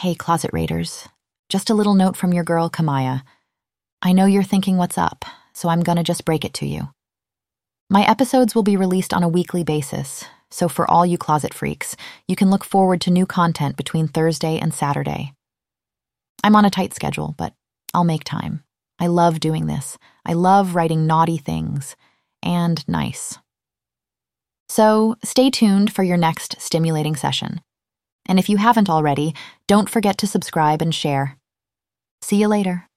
Hey, Closet Raiders. Just a little note from your girl, Kimaya. I know you're thinking what's up, so I'm gonna just break it to you. My episodes will be released on a weekly basis, so for all you closet freaks, you can look forward to new content between Thursday and Saturday. I'm on a tight schedule, but I'll make time. I love doing this. I love writing naughty things and nice. So stay tuned for your next stimulating session. And if you haven't already, don't forget to subscribe and share. See you later.